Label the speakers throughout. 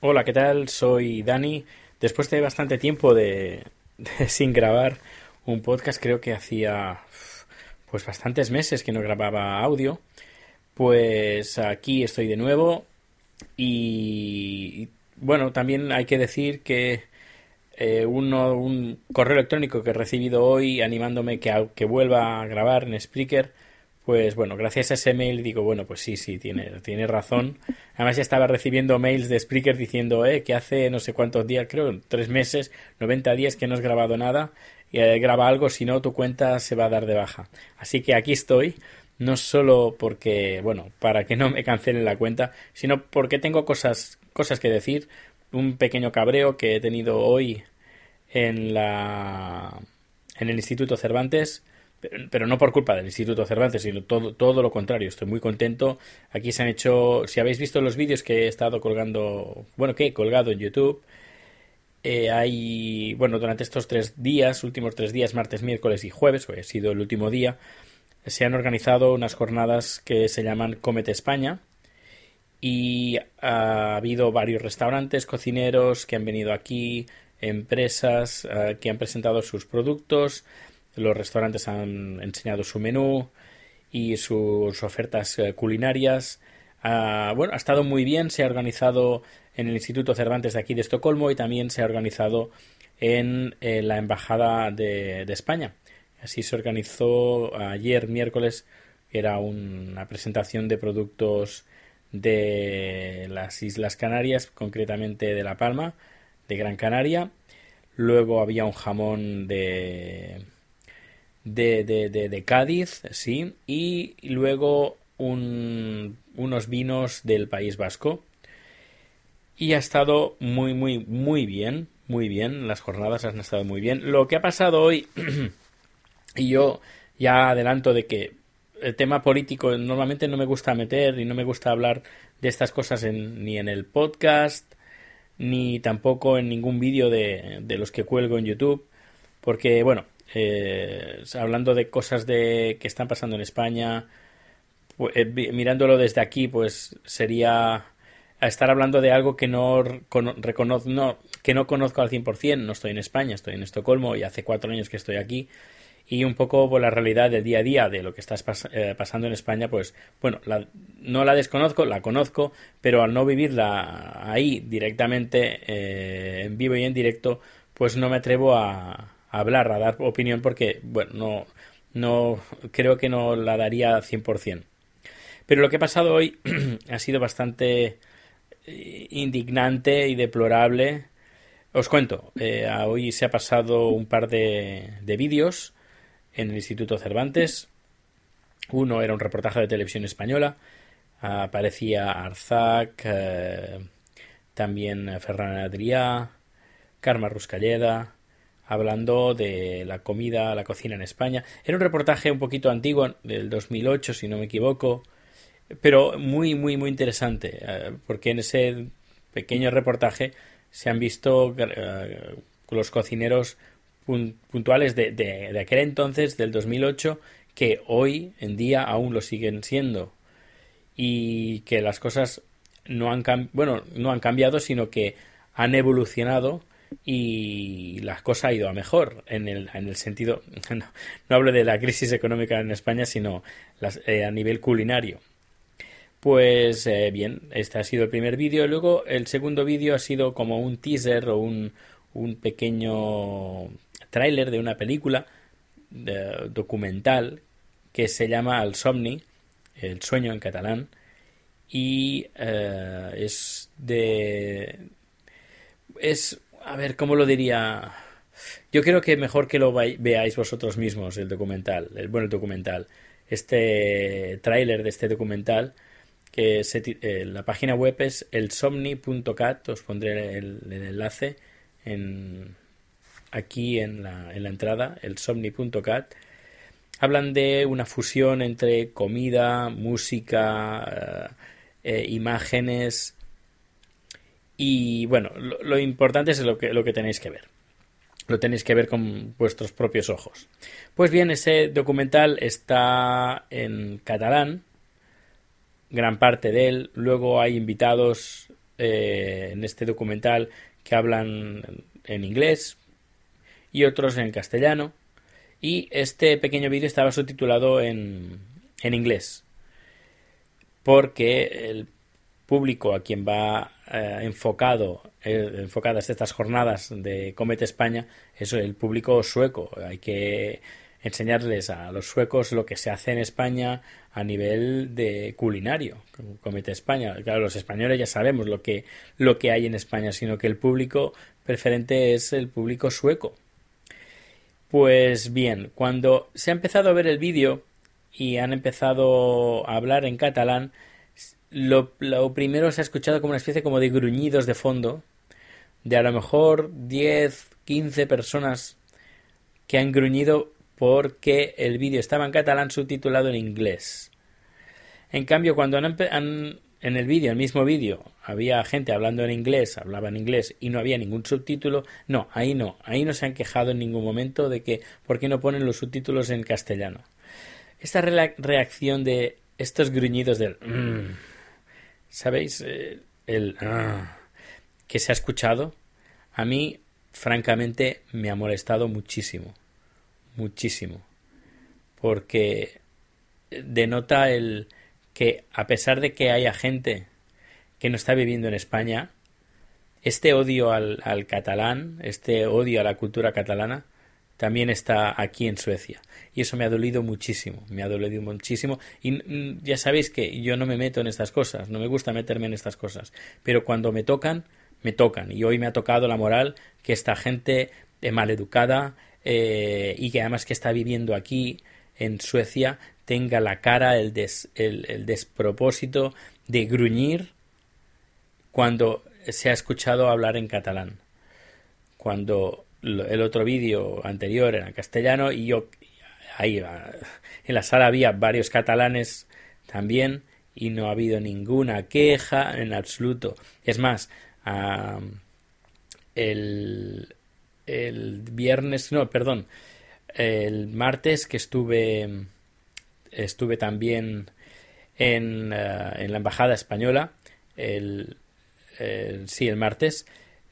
Speaker 1: Hola, ¿qué tal? Soy Dani. Después de bastante tiempo de, sin grabar un podcast, creo que hacía pues bastantes meses que no grababa audio. Pues aquí estoy de nuevo y bueno, también hay que decir que eh, uno, un correo electrónico que he recibido hoy animándome que, que vuelva a grabar en Spreaker, pues bueno, gracias a ese mail digo, bueno, pues sí, sí, tiene, tiene razón. Además ya estaba recibiendo mails de Spreaker diciendo, eh, que hace no sé cuántos días, creo, tres meses, 90 días que no has grabado nada, y eh, graba algo, si no tu cuenta se va a dar de baja. Así que aquí estoy, no solo porque, bueno, para que no me cancelen la cuenta, sino porque tengo cosas, cosas que decir, un pequeño cabreo que he tenido hoy en la en el Instituto Cervantes, pero no por culpa del Instituto Cervantes, sino todo, todo lo contrario. Estoy muy contento. Aquí se han hecho, si habéis visto los vídeos que he estado colgando, bueno, que he colgado en YouTube, eh, hay, bueno, durante estos tres días, últimos tres días, martes, miércoles y jueves, hoy ha sido el último día, se han organizado unas jornadas que se llaman Comete España y ha habido varios restaurantes, cocineros que han venido aquí, empresas uh, que han presentado sus productos, los restaurantes han enseñado su menú y sus ofertas uh, culinarias. Uh, bueno, ha estado muy bien, se ha organizado en el Instituto Cervantes de aquí de Estocolmo y también se ha organizado en eh, la Embajada de España. Así se organizó ayer miércoles, era una presentación de productos de las Islas Canarias, concretamente de La Palma, de Gran Canaria. Luego había un jamón de, de, de, de, Cádiz, sí, y luego un, unos vinos del País Vasco. Y ha estado muy, muy, muy bien, muy bien. Las jornadas han estado muy bien. Lo que ha pasado hoy, y yo ya adelanto de que el tema político normalmente no me gusta meter y no me gusta hablar de estas cosas ni en el podcast ni tampoco en ningún vídeo de, de, los que cuelgo en YouTube porque bueno eh, hablando de cosas de que están pasando en España pues, eh, mirándolo desde aquí pues sería estar hablando de algo que no, reconozco no, que no conozco al 100% no estoy en España estoy en Estocolmo y hace cuatro años que estoy aquí. Y un poco por la realidad del día a día de lo que está eh, pasando en España, pues bueno, la, no la desconozco, la conozco, pero al no vivirla ahí directamente, eh, en vivo y en directo, pues no me atrevo a, hablar, a dar opinión porque, bueno, no, no creo que no la daría 100%. Pero lo que ha pasado hoy ha sido bastante eh, indignante y deplorable. Os cuento, eh, hoy se ha pasado un par de, de vídeos en el Instituto Cervantes. Uno era un reportaje de televisión española. Aparecía Arzac, eh, también Ferran Adrià, Karma Ruscalleda, hablando de la comida, la cocina en España. Era un reportaje un poquito antiguo, del 2008, si no me equivoco, pero muy, muy, muy interesante, eh, porque en ese pequeño reportaje se han visto eh, los cocineros puntuales de, de, de, aquel entonces, del 2008, que hoy en día aún lo siguen siendo. Y que las cosas no han, bueno, no han cambiado, sino que han evolucionado y la cosa ha ido a mejor en el, en el sentido, no, no, hablo de la crisis económica en España, sino las, eh, a nivel culinario. Pues eh, bien, este ha sido el primer vídeo. Luego el segundo vídeo ha sido como un teaser o un, un pequeño tráiler de una película documental que se llama El Somni, el sueño en catalán, y eh, es de... es... a ver, ¿cómo lo diría? Yo creo que mejor que lo veáis vosotros mismos el documental, el bueno el documental, este tráiler de este documental que eh, la página web es elsomni.cat, os pondré el, enlace en, aquí en la, en la entrada, elsomni.cat. Hablan de una fusión entre comida, música, eh, eh, imágenes y bueno, lo, importante es lo que, lo que tenéis que ver. Lo tenéis que ver con vuestros propios ojos. Pues bien, ese documental está en catalán, gran parte de él. Luego hay invitados eh, en este documental que hablan en inglés y otros en castellano. Y este pequeño vídeo estaba subtitulado en, en inglés. Porque el público a quien va eh, enfocado eh, enfocadas estas jornadas de Comete España es el público sueco. Hay que enseñarles a los suecos lo que se hace en España a nivel de culinario, Comete España. Claro, los españoles ya sabemos lo que, lo que hay en España, sino que el público preferente es el público sueco. Pues bien, cuando se ha empezado a ver el vídeo y han empezado a hablar en catalán, lo, primero se ha escuchado como una especie como de gruñidos de fondo, de a lo mejor 10, 15 personas que han gruñido porque el vídeo estaba en catalán subtitulado en inglés. En cambio, cuando han, en el vídeo, el mismo vídeo, había gente hablando en inglés, hablaba en inglés y no había ningún subtítulo, no, ahí no, ahí no se han quejado en ningún momento de que por qué no ponen los subtítulos en castellano. Esta reacción de estos gruñidos del mm", ¿sabéis? Eh, el ah, que se ha escuchado, a mí, francamente, me ha molestado muchísimo muchísimo, porque denota el que a pesar de que haya gente que no está viviendo en España, este odio al, al catalán, este odio a la cultura catalana, también está aquí en Suecia. Y eso me ha dolido muchísimo, me ha dolido muchísimo. Y ya sabéis que yo no me meto en estas cosas, no me gusta meterme en estas cosas. Pero cuando me tocan, me tocan. Y hoy me ha tocado la moral que esta gente maleducada, eh, y que además que está viviendo aquí en Suecia tenga la cara, el, el, despropósito de gruñir cuando se ha escuchado hablar en catalán. Cuando el otro vídeo anterior era castellano y yo ahí en la sala había varios catalanes también y no ha habido ninguna queja en absoluto. Es más, el, el viernes, no, perdón, el martes que estuve, estuve también en, eh, en la embajada española, el, sí, el martes,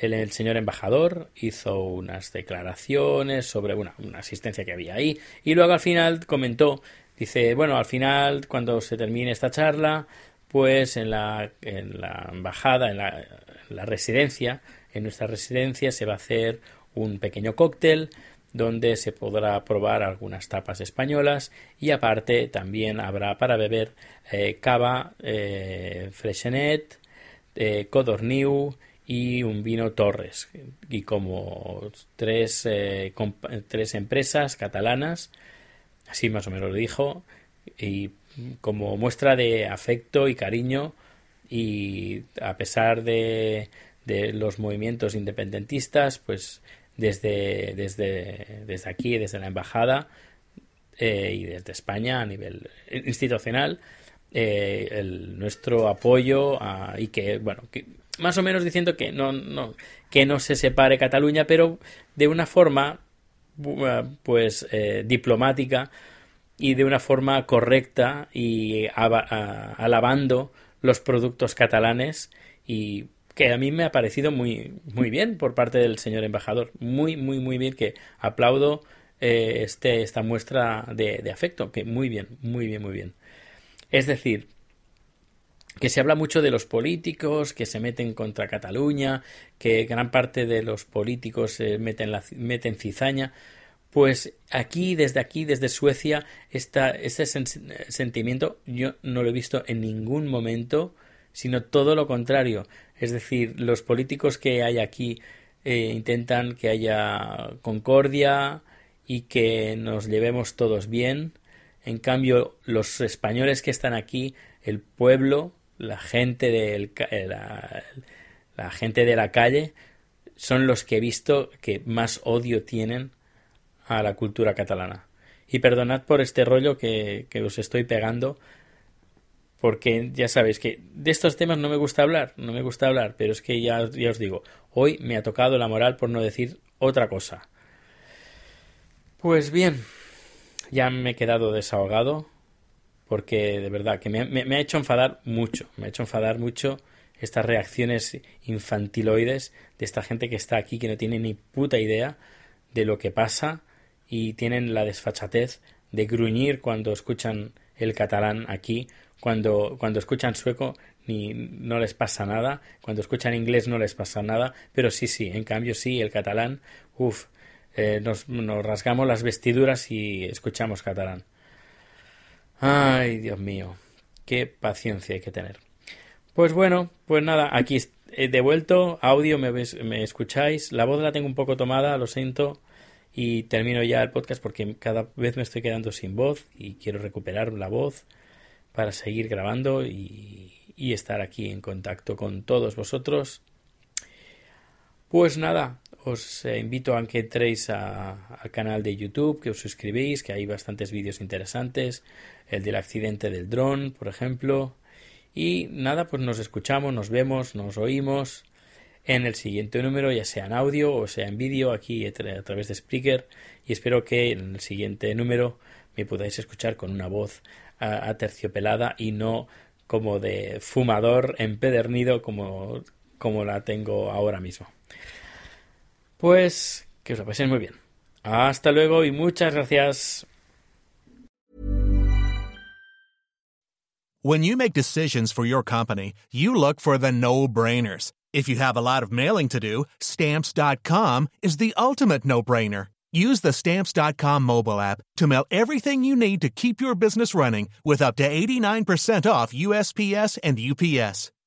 Speaker 1: el, señor embajador hizo unas declaraciones sobre una, una asistencia que había ahí y luego al final comentó, dice, bueno, al final cuando se termine esta charla, pues en la, en la embajada, en la, en la residencia, en nuestra residencia se va a hacer un pequeño cóctel donde se podrá probar algunas tapas españolas y aparte también habrá para beber eh, cava, eh, freshenet, eh, y un vino Torres. Y como tres, eh, tres empresas catalanas así más o menos lo dijo y como muestra de afecto y cariño y a pesar de, de los movimientos independentistas pues desde, desde, desde aquí, desde la embajada eh, y desde España a nivel institucional, eh, nuestro apoyo y que, bueno, que más o menos diciendo que no, no, que no se separe Cataluña, pero de una forma pues eh, diplomática y de una forma correcta y alabando los productos catalanes y que a mí me ha parecido muy, muy bien por parte del señor embajador. Muy, muy, muy bien, que aplaudo eh, este, esta muestra de, afecto, que muy bien, muy bien, muy bien. Es decir, que se habla mucho de los políticos que se meten contra Cataluña, que gran parte de los políticos se meten, la, meten cizaña. Pues aquí, desde aquí, desde Suecia, esta, ese sentimiento yo no lo he visto en ningún momento, sino todo lo contrario. Es decir, los políticos que hay aquí eh, intentan que haya concordia y que nos llevemos todos bien. En cambio, los españoles que están aquí, el pueblo, la gente del, eh, la, la gente de la calle, son los que he visto que más odio tienen a la cultura catalana. Y perdonad por este rollo que, os estoy pegando, porque ya sabéis que de estos temas no me gusta hablar, no me gusta hablar, pero es que ya, ya os digo, hoy me ha tocado la moral por no decir otra cosa. Pues bien, ya me he quedado desahogado, porque de verdad que me, ha hecho enfadar mucho, me ha hecho enfadar mucho estas reacciones infantiloides de esta gente que está aquí que no tiene ni puta idea de lo que pasa y tienen la desfachatez de gruñir cuando escuchan el catalán aquí, cuando, cuando escuchan sueco ni no les pasa nada, cuando escuchan inglés no les pasa nada, pero sí, sí, en cambio sí, el catalán, uff, eh, nos, nos rasgamos las vestiduras y escuchamos catalán. Ay, Dios mío, qué paciencia hay que tener. Pues bueno, pues nada, aquí he devuelto, audio, me, me escucháis, la voz la tengo un poco tomada, lo siento, y termino ya el podcast porque cada vez me estoy quedando sin voz y quiero recuperar la voz para seguir grabando y, estar aquí en contacto con todos vosotros. Pues nada, os invito a que entréis al canal de YouTube, que os suscribéis, que hay bastantes vídeos interesantes, el del accidente del dron, por ejemplo. Y nada, pues nos escuchamos, nos vemos, nos oímos en el siguiente número, ya sea en audio o sea en vídeo, aquí a través de Spreaker. Y espero que en el siguiente número me podáis escuchar con una voz aterciopelada y no como de fumador empedernido como, como la tengo ahora mismo. Pues que os lo paséis muy bien. Hasta luego y muchas gracias.
Speaker 2: When you make decisions for your company, you look for the no-brainers. If you have a lot of mailing to do, stamps.com is the ultimate no-brainer. Use the stamps.com mobile app to mail everything you need to keep your business running with up to 89% off USPS and UPS.